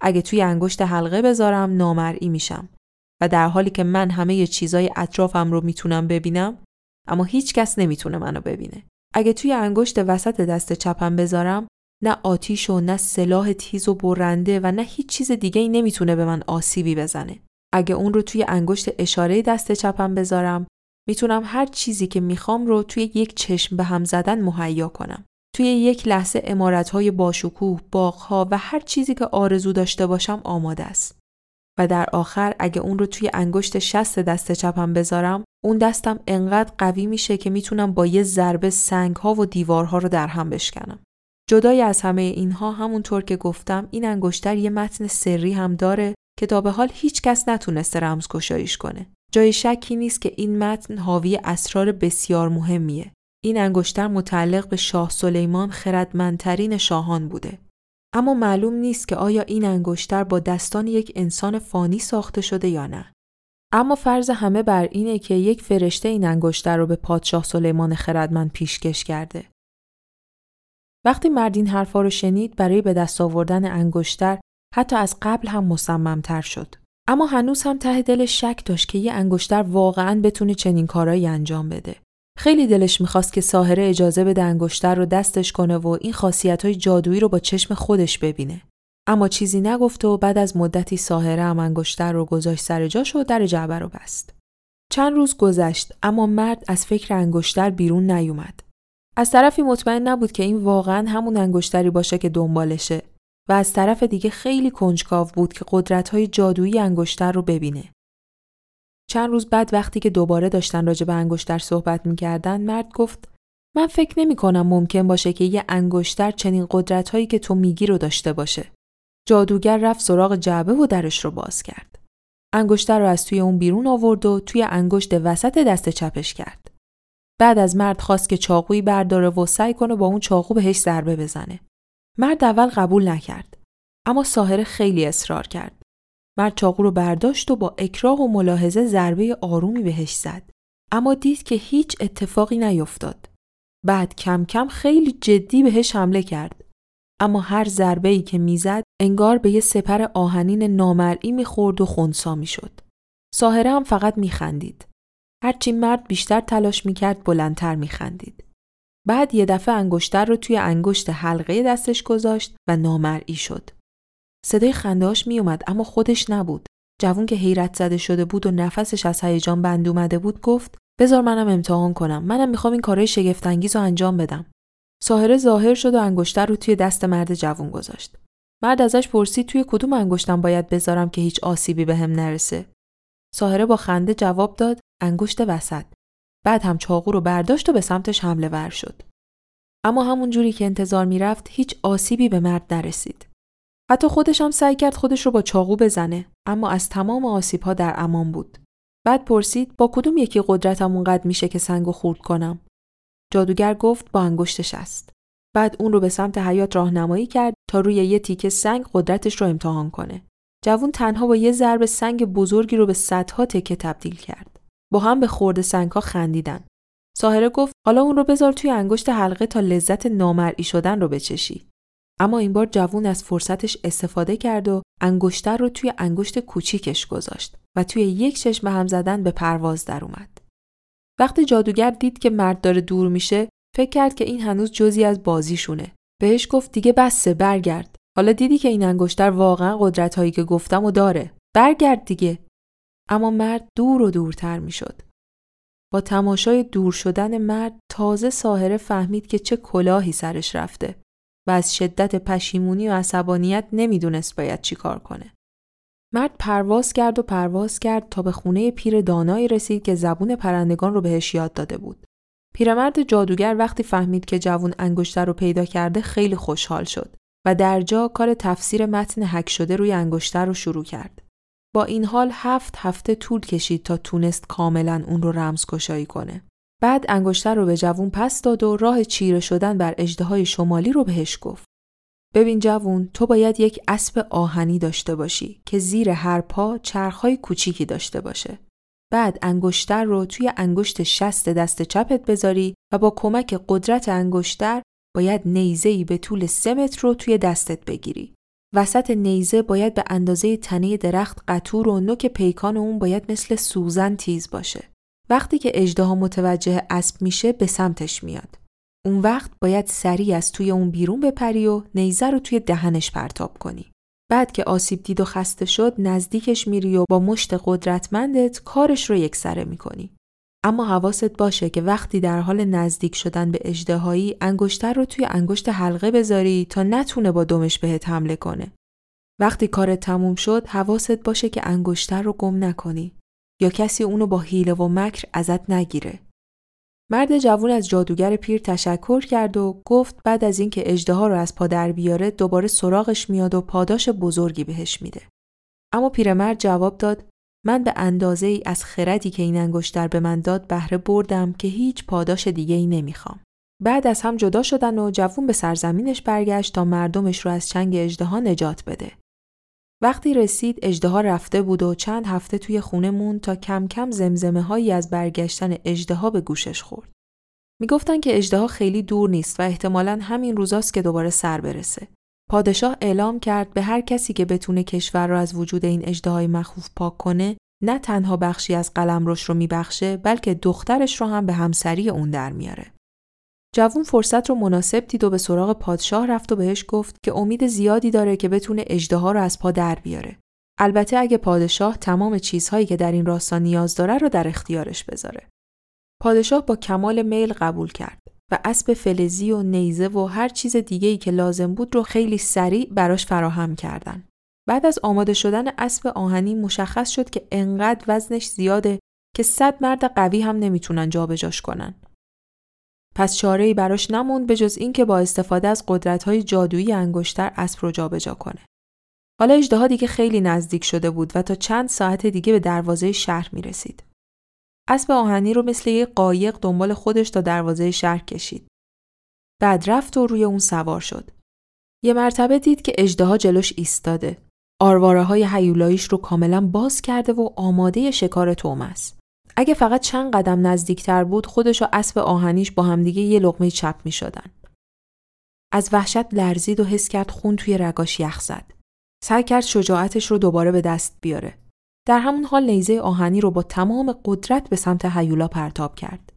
اگه توی انگشت حلقه بذارم نامرئی میشم و در حالی که من همه چیزای اطرافم رو می‌تونم ببینم اما هیچ کس نمی‌تونه منو ببینه. اگه توی انگشت وسط دست چپم بذارم نه آتیش و نه سلاح تیز و برنده و نه هیچ چیز دیگه ای نمی‌تونه به من آسیبی بزنه. اگه اون رو توی انگشت اشاره دست چپم بذارم می‌تونم هر چیزی که می‌خوام رو توی یک چشم به هم زدن مهیا کنم. توی یک لحظه امارتهای باشکوه، باغها و هر چیزی که آرزو داشته باشم آماده است. و در آخر اگه اون رو توی انگشت شست دست چپم بذارم اون دستم انقدر قوی میشه که می‌تونم با یه ضربه سنگها و دیوارها رو در هم بشکنم. جدای از همه اینها همونطور که گفتم این انگشتر یه متن سری هم داره که تا به حال هیچ کس نتونسته رمزگشاییش کنه. جای شکی نیست که این متن حاوی اسرار بسیار مهمیه. این انگشتر متعلق به شاه سلیمان خردمندترین شاهان بوده. اما معلوم نیست که آیا این انگشتر با دستان یک انسان فانی ساخته شده یا نه. اما فرض همه بر اینه که یک فرشته این انگشتر رو به پادشاه سلیمان خردمند پیشکش کرده. وقتی مرد این حرفا رو شنید برای به دست آوردن انگشتر حتی از قبل هم مصممتر شد. اما هنوز هم ته دلش شک داشت که یه انگشتر واقعا بتونه چنین کارایی انجام بده. خیلی دلش می‌خواست که ساهره اجازه بده انگشتر رو دستش کنه و این خاصیت های جادویی رو با چشم خودش ببینه. اما چیزی نگفت و بعد از مدتی ساهره هم انگشتر رو گذاشت سر جاش و در جعبه رو بست. چند روز گذشت اما مرد از فکر انگشتر بیرون نیومد. از طرفی مطمئن نبود که این واقعا همون انگشتری باشه که دنبالشه و از طرف دیگه خیلی کنجکاو بود که قدرت‌های جادویی انگشتر رو ببینه. چند روز بعد وقتی که دوباره داشتن راجع به انگشتر صحبت می‌کردن مرد گفت من فکر نمی کنم ممکن باشه که یه انگشتر چنین قدرت‌هایی که تو میگی رو داشته باشه. جادوگر رفت سراغ جعبه و درش رو باز کرد. انگشتر رو از توی اون بیرون آورد و توی انگشت وسط دست چپش کرد. بعد از مرد خواست که چاقویی برداره و سعی کنه با اون چاقو بهش ضربه بزنه. مرد اول قبول نکرد. اما ساهره خیلی اصرار کرد. مرد چاقو رو برداشت و با اکراه و ملاحظه ضربه آرومی بهش زد. اما دید که هیچ اتفاقی نیفتاد. بعد کم کم خیلی جدی بهش حمله کرد. اما هر ضربه ای که می‌زد انگار به یه سپر آهنین نامرئی می‌خورد و خونسا می‌شد. ساهره هم فقط میخندید. هرچی مرد بیشتر تلاش می‌کرد بلندتر میخندید. بعد یه دفعه انگشتر رو توی انگشت حلقه دستش گذاشت و نامرئی شد. صدای خندهاش میومد اما خودش نبود. جوون که حیرت زده شده بود و نفسش از هیجان بند اومده بود گفت بذار منم امتحان کنم. منم می‌خوام این کارهای شگفتانگیز رو انجام بدم. ساهره ظاهر شد و انگشتر رو توی دست مرد جوون گذاشت. مرد ازش پرسید توی کدوم انگشتم باید بذارم که هیچ آسیبی بهم به نرسه. ساهره با خنده جواب داد انگشت وسط. بعد هم چاقو رو برداشت و به سمتش حمله ور شد. اما همون جوری که انتظار می‌رفت هیچ آسیبی به مرد نرسید. حتی خودش هم سعی کرد خودش رو با چاقو بزنه اما از تمام آسیب ها در امان بود. بعد پرسید با کدوم یکی قدرتم اونقدر میشه که سنگو خورد کنم؟ جادوگر گفت با انگشتش است. بعد اون رو به سمت حیات راهنمایی کرد تا روی یه تیکه سنگ قدرتش رو امتحان کنه. جوون تنها با یه ضرب سنگ بزرگی رو به صدها تکه تبدیل کرد. با هم به خورد سنگها خندیدن. ساهره گفت حالا اون رو بذار توی انگشت حلقه تا لذت نامرئی شدن رو بچشی. اما این بار جوون از فرصتش استفاده کرد و انگشتر رو توی انگشت کوچیکش گذاشت و توی یک چشم هم زدن به پرواز در اومد. وقتی جادوگر دید که مرد داره دور میشه فکر کرد که این هنوز جزی از بازیشونه. بهش گفت دیگه بسه برگرد. حالا دیدی که این انگشتر واقعا قدرت هایی که گفتم و داره. برگرد دیگه. اما مرد دور و دورتر می‌شد. با تماشای دور شدن مرد تازه ساهره فهمید که چه کلاهی سرش رفته و از شدت پشیمونی و عصبانیت نمی‌دونست باید چی کار کنه. مرد پرواز کرد و پرواز کرد تا به خونه پیر دانایی رسید که زبون پرندگان رو بهش یاد داده بود. پیرمرد جادوگر وقتی فهمید که جوون انگشتر رو پیدا کرده خیلی خوشحال شد و در جا کار تفسیر متن حک شده روی انگشتر رو شروع کرد. با این حال هفت هفته طول کشید تا تونست کاملا اون رو رمز کشایی کنه. بعد انگشتر رو به جوون پس داد و راه چیره شدن بر اجده شمالی رو بهش گفت. ببین جوون تو باید یک اسب آهنی داشته باشی که زیر هر پا چرخهای کوچیکی داشته باشه. بعد انگشتر رو توی انگشت شست دست چپت بذاری و با کمک قدرت انگشتر باید نیزه‌ای به طول سه متر رو توی دستت بگیری. وسط نیزه باید به اندازه تنه درخت قطور و نوک پیکان اون باید مثل سوزن تیز باشه. وقتی که اجدها متوجه اسب میشه به سمتش میاد. اون وقت باید سریع از توی اون بیرون بپری و نیزه رو توی دهنش پرتاب کنی. بعد که آسیب دید و خسته شد نزدیکش میری و با مشت قدرتمندت کارش رو یکسره می‌کنی. اما حواست باشه که وقتی در حال نزدیک شدن به اجدهایی انگشتر رو توی انگشت حلقه بذاری تا نتونه با دمش بهت حمله کنه. وقتی کارت تموم شد حواست باشه که انگشتر رو گم نکنی یا کسی اونو با حیله و مکر ازت نگیره. مرد جوون از جادوگر پیر تشکر کرد و گفت بعد از اینکه اجدها رو از پا در بیاره دوباره سراغش میاد و پاداش بزرگی بهش میده. اما پیرمرد جواب داد من به اندازه ای از خردی که این انگشتر به من داد بهره بردم که هیچ پاداش دیگه ای نمی‌خوام. بعد از هم جدا شدن و جوون به سرزمینش برگشت تا مردمش رو از چنگ اجدها نجات بده. وقتی رسید اجدها رفته بود و چند هفته توی خونه مون تا کم کم زمزمه هایی از برگشتن اجدها به گوشش خورد. می‌گفتن که اجدها خیلی دور نیست و احتمالا همین روزاست که دوباره سر برسه. پادشاه اعلام کرد به هر کسی که بتونه کشور را از وجود این اجدهای مخوف پاک کنه نه تنها بخشی از قلمروش رو میبخشه بلکه دخترش رو هم به همسری اون در میاره. جوون فرصت رو مناسب دید و به سراغ پادشاه رفت و بهش گفت که امید زیادی داره که بتونه اجدها رو از پا در بیاره. البته اگه پادشاه تمام چیزهایی که در این راستا نیاز داره رو در اختیارش بذاره. پادشاه با کمال میل قبول کرد و اسب فلزی و نیزه و هر چیز دیگه که لازم بود رو خیلی سریع براش فراهم کردن. بعد از آماده شدن اسب آهنی مشخص شد که انقدر وزنش زیاده که صد مرد قوی هم نمی‌تونن جابجاش کنن. پس چاره ای براش نموند به جز اینکه با استفاده از قدرت‌های جادویی انگشتر اسب رو جابجا کنه. حالا اجدها دیگه خیلی نزدیک شده بود و تا چند ساعت دیگه به دروازه شهر می رسید. اسب آهنی رو مثل یه قایق دنبال خودش تا دروازه شهر کشید. بعد رفت و روی اون سوار شد. یه مرتبه دید که اجدها جلوش ایستاده. آرواره های حیولاییش رو کاملا باز کرده و آماده شکار توم است. اگه فقط چند قدم نزدیکتر بود خودش و اسب آهنیش با همدیگه یه لقمه چپ می شدن. از وحشت لرزید و حس کرد خون توی رگاش یخ زد. سعی کرد شجاعتش رو دوباره به دست بیاره. در همون حال نیزه آهنی رو با تمام قدرت به سمت هیولا پرتاب کرد.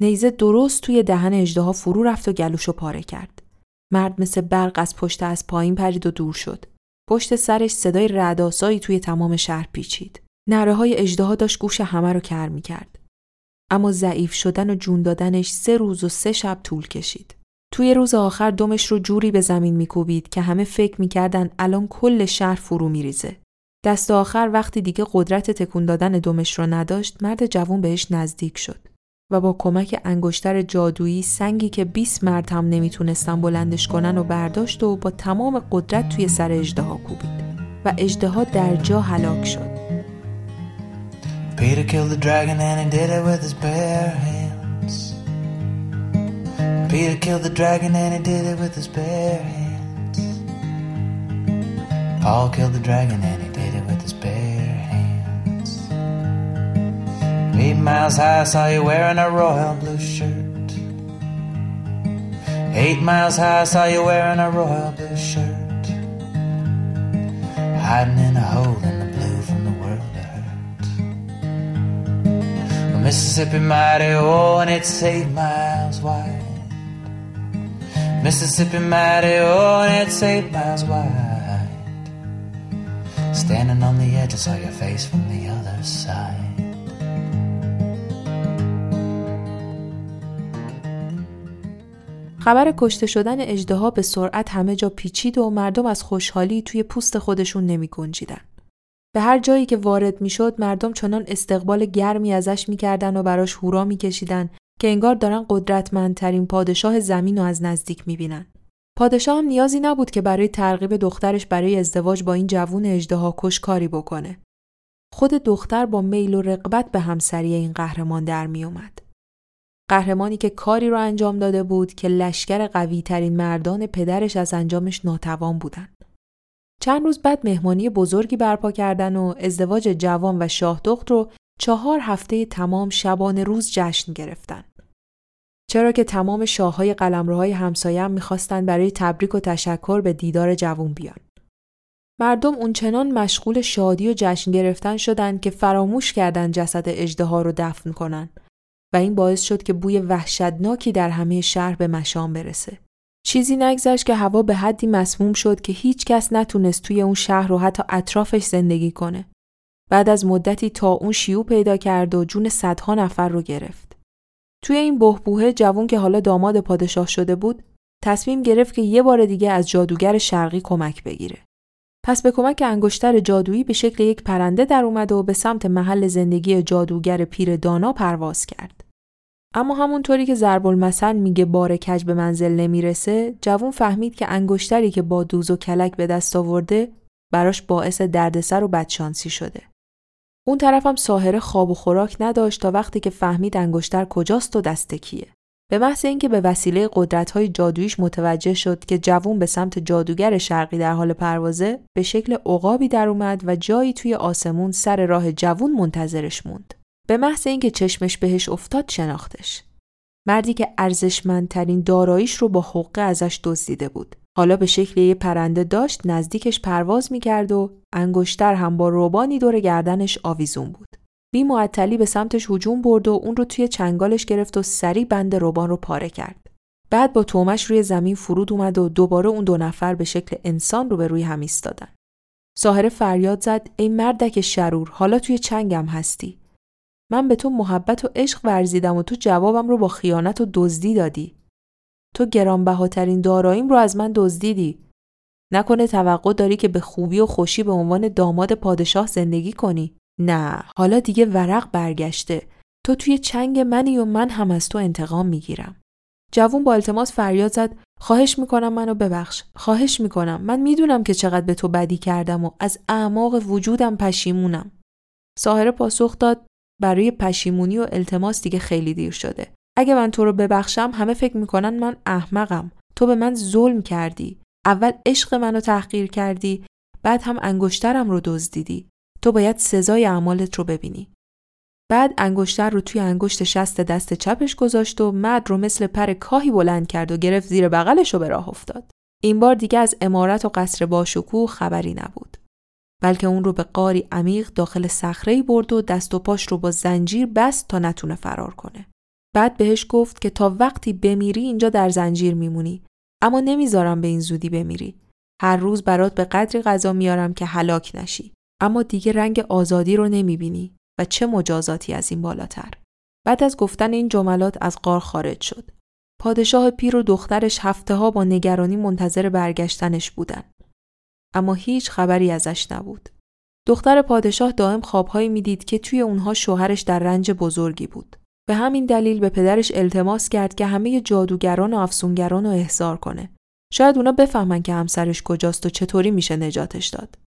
نیزه درست توی دهن اجدها فرو رفت و گلوشو پاره کرد. مرد مثل برق از پشت از پایین پرید و دور شد. پشت سرش صدای رعدآسایی توی تمام شهر پیچید. نره های اجدها داشت گوش همه رو کر می کرد. اما ضعیف شدن و جون دادنش سه روز و سه شب طول کشید. توی روز آخر دمش رو جوری به زمین میکوبید که همه فکر می‌کردن الان کل شهر فرو میریزه. دست آخر وقتی دیگه قدرت تکون دادن دمش رو نداشت مرد جوون بهش نزدیک شد و با کمک انگشتر جادویی سنگی که 20 مرد هم نمی‌تونستن بلندش کنن و برداشت و با تمام قدرت توی سر اجدها کوبید و اجدها در جا هلاک شد. Peter killed the dragon and he did it with his bare hands. Peter killed the dragon and he did it with his bare hands. Paul killed the dragon and he Eight miles high, I saw you wearing a royal blue shirt. Eight miles high, I saw you wearing a royal blue shirt. Hiding in a hole in the blue from the world that hurt. Well, Mississippi mighty, oh, and it's eight miles wide. Mississippi mighty, oh, and it's eight miles wide. Standing on the edge, I saw your face from the other side. خبر کشته شدن اجدها به سرعت همه جا پیچید و مردم از خوشحالی توی پوست خودشون نمی گنجیدن. به هر جایی که وارد می‌شد مردم چنان استقبال گرمی ازش می‌کردن و براش هورا میکشیدن که انگار دارن قدرتمندترین پادشاه زمین رو از نزدیک می‌بینن. پادشاه هم نیازی نبود که برای ترغیب دخترش برای ازدواج با این جوون اجدها کش کاری بکنه. خود دختر با میل و رقبت به همسری این قهرمان در میومد. قهرمانی که کاری رو انجام داده بود که لشکر قوی ترین مردان پدرش از انجامش ناتوان بودند. چند روز بعد مهمانی بزرگی برپا کردن و ازدواج جوان و شاه دخت رو چهار هفته تمام شبانه روز جشن گرفتن. چرا که تمام شاههای قلمروهای همسایه هم برای تبریک و تشکر به دیدار جوون بیان. مردم اونچنان مشغول شادی و جشن گرفتن شدند که فراموش کردن جسد اجدها رو دفن کنن و این باعث شد که بوی وحشتناکی در همه شهر به مشام برسه. چیزی نگذشت که هوا به حدی مسموم شد که هیچ کس نتونست توی اون شهر رو حتی اطرافش زندگی کنه. بعد از مدتی تا اون شیوع پیدا کرد و جون صدها نفر رو گرفت. توی این بهبوهه جوون که حالا داماد پادشاه شده بود، تصمیم گرفت که یه بار دیگه از جادوگر شرقی کمک بگیره. پس به کمک انگشتر جادویی به شکل یک پرنده در اومد و به سمت محل زندگی جادوگر پیر دانا پرواز کرد. اما همونطوری که ضرب المثل میگه بار کج به منزل نمی‌رسه، جوون فهمید که انگشتری که با دوز و کلک به دست آورده براش باعث دردسر و بدشانسی شده. اون طرفم ساهره خواب و خوراک نداشت تا وقتی که فهمید انگشتر کجاست و دست کیه. به محض اینکه به وسیله قدرت‌های جادویش متوجه شد که جوون به سمت جادوگر شرقی در حال پروازه به شکل عقابی در اومد و جایی توی آسمون سر راه جوون منتظرش موند. به محض اینکه چشمش بهش افتاد شناختش. مردی که ارزشمندترین داراییش رو با حقه ازش دزدیده بود. حالا به شکل یه پرنده داشت نزدیکش پرواز می‌کرد و انگشتر هم با روبانی دور گردنش آویزون بود. بی معطلی به سمتش هجوم برد و اون رو توی چنگالش گرفت و سری بند روبان رو پاره کرد. بعد با تومش روی زمین فرود اومد و دوباره اون دو نفر به شکل انسان رو به روی هم ایستادن. ساهره فریاد زد ای مردک شرور حالا توی چنگم هستی. من به تو محبت و عشق ورزیدم و تو جوابم رو با خیانت و دزدی دادی. تو گرانبهاترین داراییم رو از من دزدیدی. نکنه توقع داری که به خوبی و خوشی به عنوان داماد پادشاه زندگی کنی. نه حالا دیگه ورق برگشته. تو توی چنگ منی و من هم از تو انتقام می‌گیرم. جوون با التماس فریاد زد. خواهش می‌کنم منو ببخش. خواهش می‌کنم. من می‌دونم که چقدر به تو بدی کردم و از اعماق وجودم پشیمونم. ساهره پاسخ داد. برای پشیمونی و التماس دیگه خیلی دیر شده. اگه من تو رو ببخشم همه فکر می‌کنن من احمقم. تو به من ظلم کردی. اول عشق منو تحقیر کردی بعد هم انگشترم رو دزدیدی. تو باید سزای اعمالت رو ببینی. بعد انگشتر رو توی انگشت شست دست چپش گذاشت و مرد رو مثل پر کاهی بلند کرد و گرفت زیر بغلش و به راه افتاد. این بار دیگه از امارت و قصر باشکوه خبری نبود. بلکه اون رو به قاری عمیق داخل صخره برد و دست و پاش رو با زنجیر بست تا نتونه فرار کنه. بعد بهش گفت که تا وقتی بمیری اینجا در زنجیر میمونی اما نمی‌ذارم به این زودی بمیری. هر روز برات به قدری غذا میارم که هلاک نشی. اما دیگه رنگ آزادی رو نمی‌بینی و چه مجازاتی از این بالاتر. بعد از گفتن این جملات از قار خارج شد. پادشاه پیر و دخترش هفته ها با نگرانی منتظر برگشتنش بودن. اما هیچ خبری ازش نبود. دختر پادشاه دائم خوابهایی می‌دید که توی اونها شوهرش در رنج بزرگی بود. به همین دلیل به پدرش التماس کرد که همه جادوگران و افسونگران رو احضار کنه. شاید اونا بفهمن که همسرش کجاست و چطوری میشه نجاتش داد.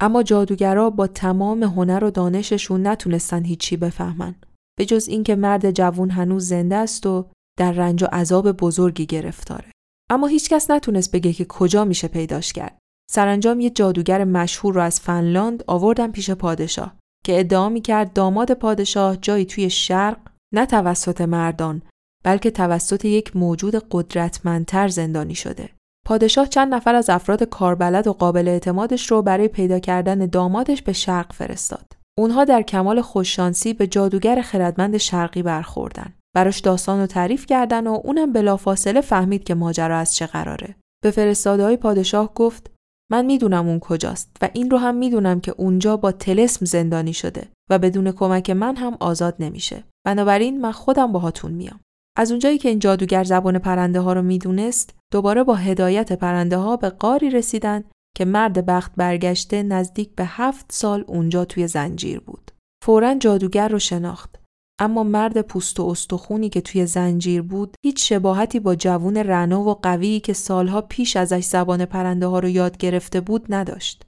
اما جادوگرا با تمام هنر و دانششون نتونستن هیچی بفهمن. به جز اینکه مرد جوون هنوز زنده است و در رنج و عذاب بزرگی گرفتاره. اما هیچکس نتونست بگه که کجا میشه پیداش کرد. سرانجام یه جادوگر مشهور رو از فنلاند آوردن پیش پادشاه که ادعا می‌کرد داماد پادشاه جایی توی شرق نه توسط مردان بلکه توسط یک موجود قدرتمندتر زندانی شده. پادشاه چند نفر از افراد کاربلد و قابل اعتمادش رو برای پیدا کردن دامادش به شرق فرستاد. اونها در کمال خوششانسی به جادوگر خردمند شرقی برخوردن. براش داستان رو تعریف کردن و اونم بلافاصله فهمید که ماجرا از چه قراره. به فرستاده های پادشاه گفت من می‌دونم اون کجاست و این رو هم می‌دونم که اونجا با تلسم زندانی شده و بدون کمک من هم آزاد نمیشه. بنابراین من خودم باهاتون میام. از اونجایی که این جادوگر زبان پرنده ها رو می‌دونست دوباره با هدایت پرنده ها به قاری رسیدن که مرد بخت برگشته نزدیک به هفت سال اونجا توی زنجیر بود. فورا جادوگر رو شناخت. اما مرد پوست و استخونی که توی زنجیر بود هیچ شباهتی با جوون رنا و قوی که سالها پیش ازش زبان پرنده ها رو یاد گرفته بود نداشت.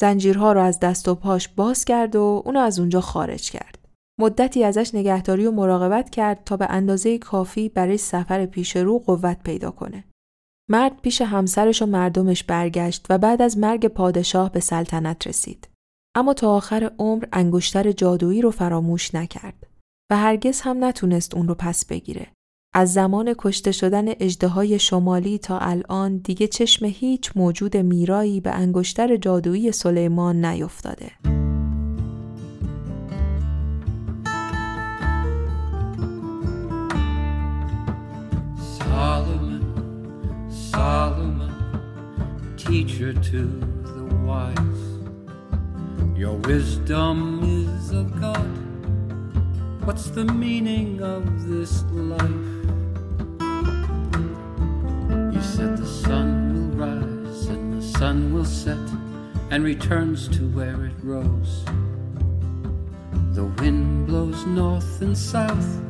زنجیرها رو از دست و پاش باز کرد و اونو از اونجا خارج کرد. مدتی ازش نگهداری و مراقبت کرد تا به اندازه کافی برای سفر پیش رو قوت پیدا کنه. مرد پیش همسرش و مردمش برگشت و بعد از مرگ پادشاه به سلطنت رسید. اما تا آخر عمر انگشتر جادویی رو فراموش نکرد و هرگز هم نتونست اون رو پس بگیره. از زمان کشته شدن اجده شمالی تا الان دیگه چشم هیچ موجود میرایی به انگشتر جادویی سلیمان نیفتاده. teacher to the wise. Your wisdom is of God. What's the meaning of this life? You said the sun will rise and the sun will set and returns to where it rose. The wind blows north and south,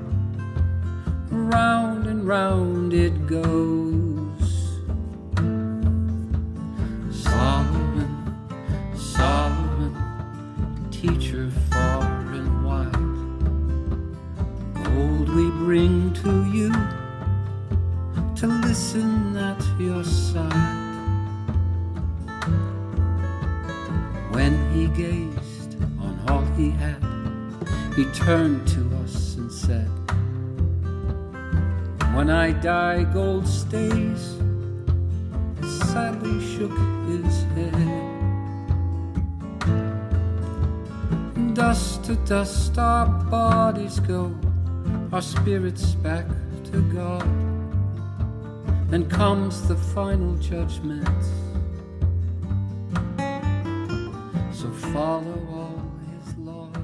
round and round it goes. teacher far and Gold we bring to you to listen at your side. When he gazed on all he had, he turned to us and said, When I die, gold stays. Sadly shook his head. dust to dust our bodies go, our spirits back to God. Then comes the final judgment. So follow all his laws.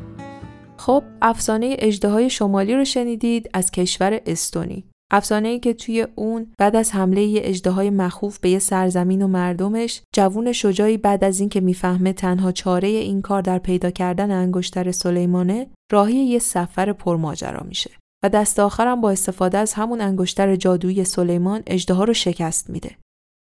خب افسانه اجده شمالی رو شنیدید از کشور استونی. افسانه ای که توی اون بعد از حمله یه اجدهای مخوف به یه سرزمین و مردمش جوون شجاعی بعد از اینکه می‌فهمه تنها چاره این کار در پیدا کردن انگشتر سلیمانه راهی یه سفر پرماجرا میشه و دست آخرم با استفاده از همون انگشتر جادویی سلیمان اجدها رو شکست میده.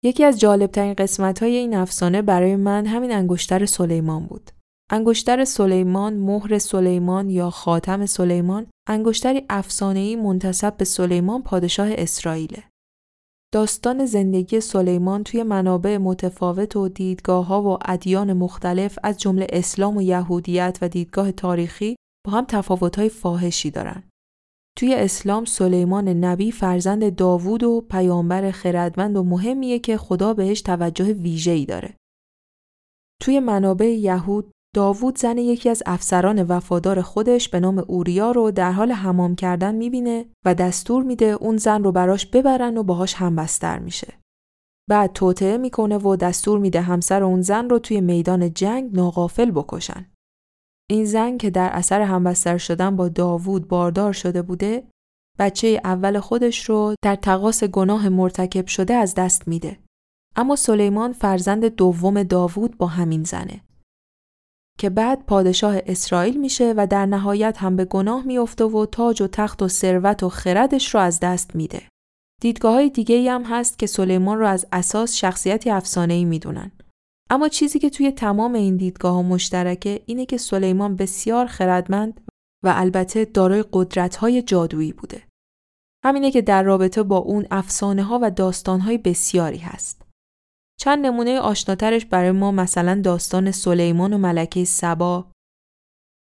یکی از جالبترین قسمت های این افسانه برای من همین انگشتر سلیمان بود. انگشتر سلیمان، مهر سلیمان یا خاتم سلیمان، انگشتری افسانه‌ای منتسب به سلیمان پادشاه اسرائیله. داستان زندگی سلیمان توی منابع متفاوت و دیدگاه ها و ادیان مختلف از جمله اسلام و یهودیت و دیدگاه تاریخی با هم تفاوت های فاحشی دارن. توی اسلام سلیمان نبی فرزند داوود و پیامبر خردمند و مهمیه که خدا بهش توجه ویژه‌ای داره. توی منابع یهود داوود زن یکی از افسران وفادار خودش به نام اوریا رو در حال حمام کردن می‌بینه و دستور میده اون زن رو براش ببرن و باهاش همبستر میشه. بعد توطعه می‌کنه و دستور میده همسر اون زن رو توی میدان جنگ ناقافل بکشن. این زن که در اثر همبستر شدن با داوود باردار شده بوده، بچه اول خودش رو در تقاس گناه مرتکب شده از دست میده. اما سلیمان فرزند دوم داوود با همین زنه. که بعد پادشاه اسرائیل میشه و در نهایت هم به گناه میافته و تاج و تخت و ثروت و خردش رو از دست میده. دیدگاه های دیگه هم هست که سلیمان رو از اساس شخصیتی افسانه‌ای می‌دونن. اما چیزی که توی تمام این دیدگاه ها مشترکه اینه که سلیمان بسیار خردمند و البته دارای قدرت های جادویی بوده. همینه که در رابطه با اون افسانه ها و داستان های بسیاری هست. چند نمونه آشناترش برای ما مثلا داستان سلیمان و ملکه سبا.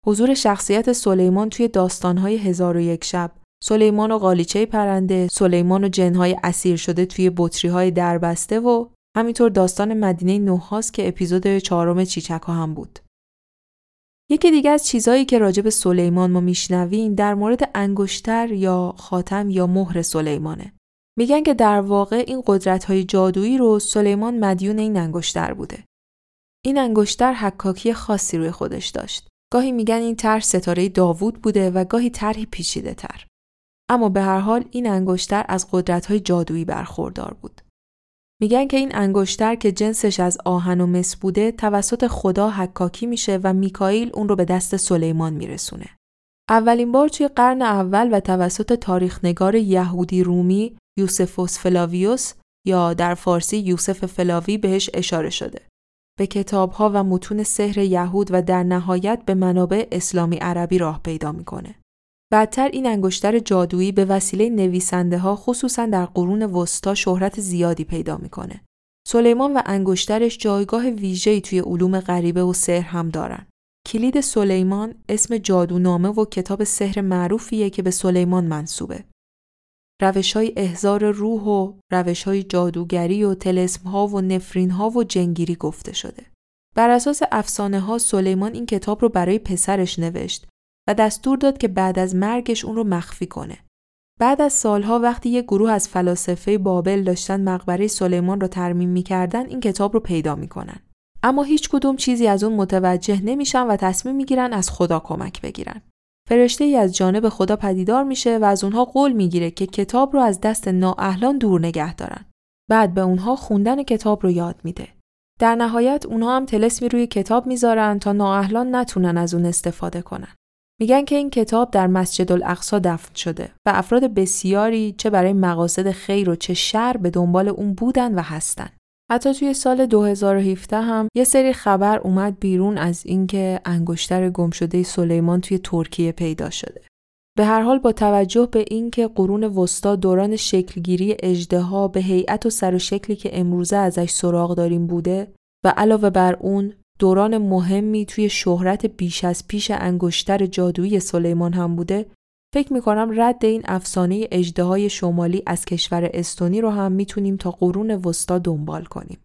حضور شخصیت سلیمان توی داستانهای هزار و یک شب. سلیمان و قالیچه پرنده سلیمان و جنهای اسیر شده توی بطری های دربسته و همینطور داستان مدینه نوحاس که اپیزود چهارم چیچکا هم بود. یکی دیگه از چیزهایی که راجع به سلیمان ما میشنویم در مورد انگشتر یا خاتم یا مهر سلیمانه. میگن که در واقع این قدرت های جادویی رو سلیمان مدیون این انگشتر بوده. این انگشتر حکاکی خاصی روی خودش داشت. گاهی میگن این طرح ستاره داوود بوده و گاهی طرحی پیچیده تر. اما به هر حال این انگشتر از قدرت های جادویی برخوردار بود. میگن که این انگشتر که جنسش از آهن و مس بوده توسط خدا حکاکی میشه و میکائیل اون رو به دست سلیمان میرسونه. اولین بار توی قرن اول و توسط تاریخنگار یهودی رومی یوسفوس فلاویوس یا در فارسی یوسف فلاوی بهش اشاره شده. به کتابها و متون سحر یهود و در نهایت به منابع اسلامی عربی راه پیدا می‌کنه. بعدتر این انگشتر جادویی به وسیله نویسنده ها خصوصا در قرون وسطا شهرت زیادی پیدا می‌کنه. سلیمان و انگشترش جایگاه ویژه‌ای توی علوم غریبه و سحر هم دارن. کلید سلیمان اسم جادونامه و کتاب سحر معروفیه که به سلیمان منصوبه. روش های احزار روح و روش های جادوگری و تلسم ها و نفرین ها و جنگیری گفته شده. بر اساس افسانه ها سلیمان این کتاب رو برای پسرش نوشت و دستور داد که بعد از مرگش اون رو مخفی کنه. بعد از سالها وقتی یک گروه از فلاسفه بابل داشتن مقبره سلیمان رو ترمیم می‌کردن این کتاب رو پیدا می‌کنن. اما هیچ کدوم چیزی از اون متوجه نمیشن و تصمیم می‌گیرن از خدا کمک بگیرن. فرشته ای از جانب خدا پدیدار میشه و از اونها قول می‌گیره که کتاب رو از دست نااهلان دور نگه دارن. بعد به اونها خوندن کتاب رو یاد میده. در نهایت اونها هم تلسمی روی کتاب می‌ذارن تا نااهلان نتونن از اون استفاده کنن. میگن که این کتاب در مسجد الاقصا دفن شده و افراد بسیاری چه برای مقاصد خیر و چه شر به دنبال اون بودن و هستن. حتی توی سال 2017 هم یه سری خبر اومد بیرون از اینکه انگشتر گم شده سلیمان توی ترکیه پیدا شده. به هر حال با توجه به اینکه قرون وسطا دوران شکلگیری اجدها به هیئت و سر و شکلی که امروزه ازش سراغ داریم بوده و علاوه بر اون دوران مهمی توی شهرت بیش از پیش انگشتر جادویی سلیمان هم بوده فکر می‌کنم رد این افسانه اجدهای شمالی از کشور استونی رو هم می‌تونیم تا قرون وسطا دنبال کنیم.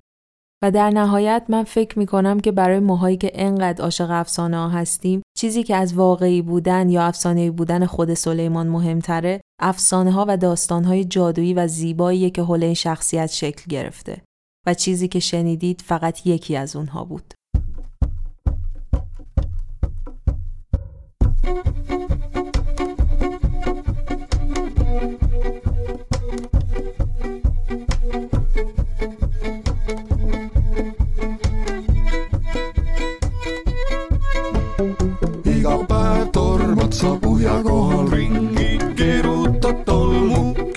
و در نهایت من فکر می‌کنم که برای ماهایی که انقدر عاشق افسانه ها هستیم چیزی که از واقعی بودن یا افسانه بودن خود سلیمان مهمتره افسانه ها و داستان های جادویی و زیبایی که حول این شخصیت شکل گرفته و چیزی که شنیدید فقط یکی از اونها بود.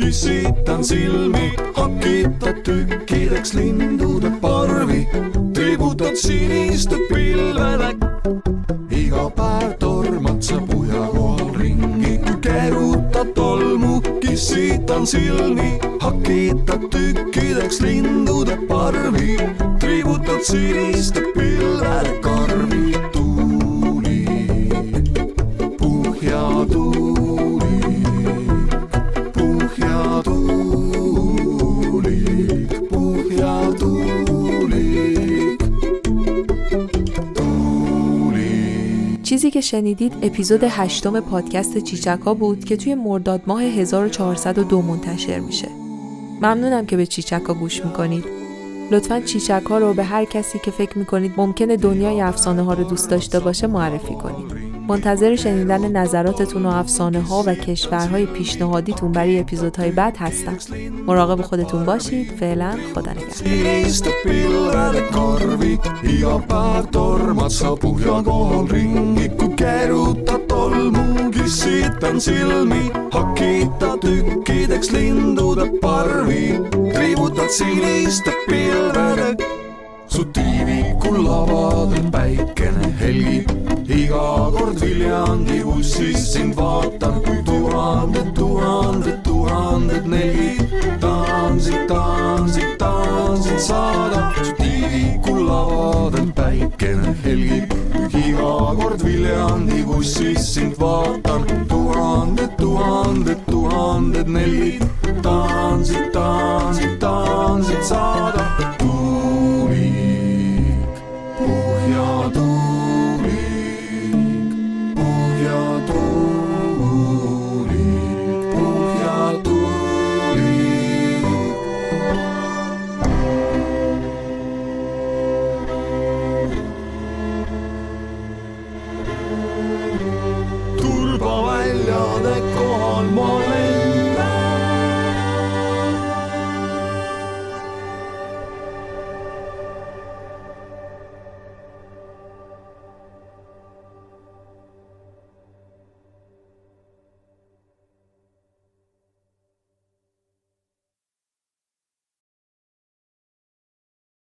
Küsitan silmi, hakitad tükkideks lindude parvi, tributad siniste pilvede iga päev tormad sa puhja kohal ringi, keerutad tolmu, kissitan silmi, hakitad tükkideks lindude parvi, triibutad siniste pilvede karvi, tuuli, puhjatuuli, که شنیدید اپیزود هشتم پادکست چیچکا بود که توی مرداد ماه 1402 منتشر میشه. ممنونم که به چیچکا گوش می‌کنید. لطفا چیچکا رو به هر کسی که فکر می‌کنید ممکنه دنیای افسانه ها رو دوست داشته باشه معرفی کنید. منتظر شنیدن نظراتتون و افسانه ها و کشورهای پیشنهادیتون برای اپیزودهای بعد هستم. مراقب خودتون باشید. فعلا خدا نگهدار, su tiiviku lavadel päikene helgib. iga kord Viljandi bussis sind vaatan, tuhanded, tuhanded, tuhanded nelgid. tantsid, tantsid, tantsid saada, su tiiviku lavadel päikene helgib. iga kord Viljandi bussis sind vaatan, tuhanded, tuhanded, tuhanded nelgid. tantsid, tantsid, tantsid saada.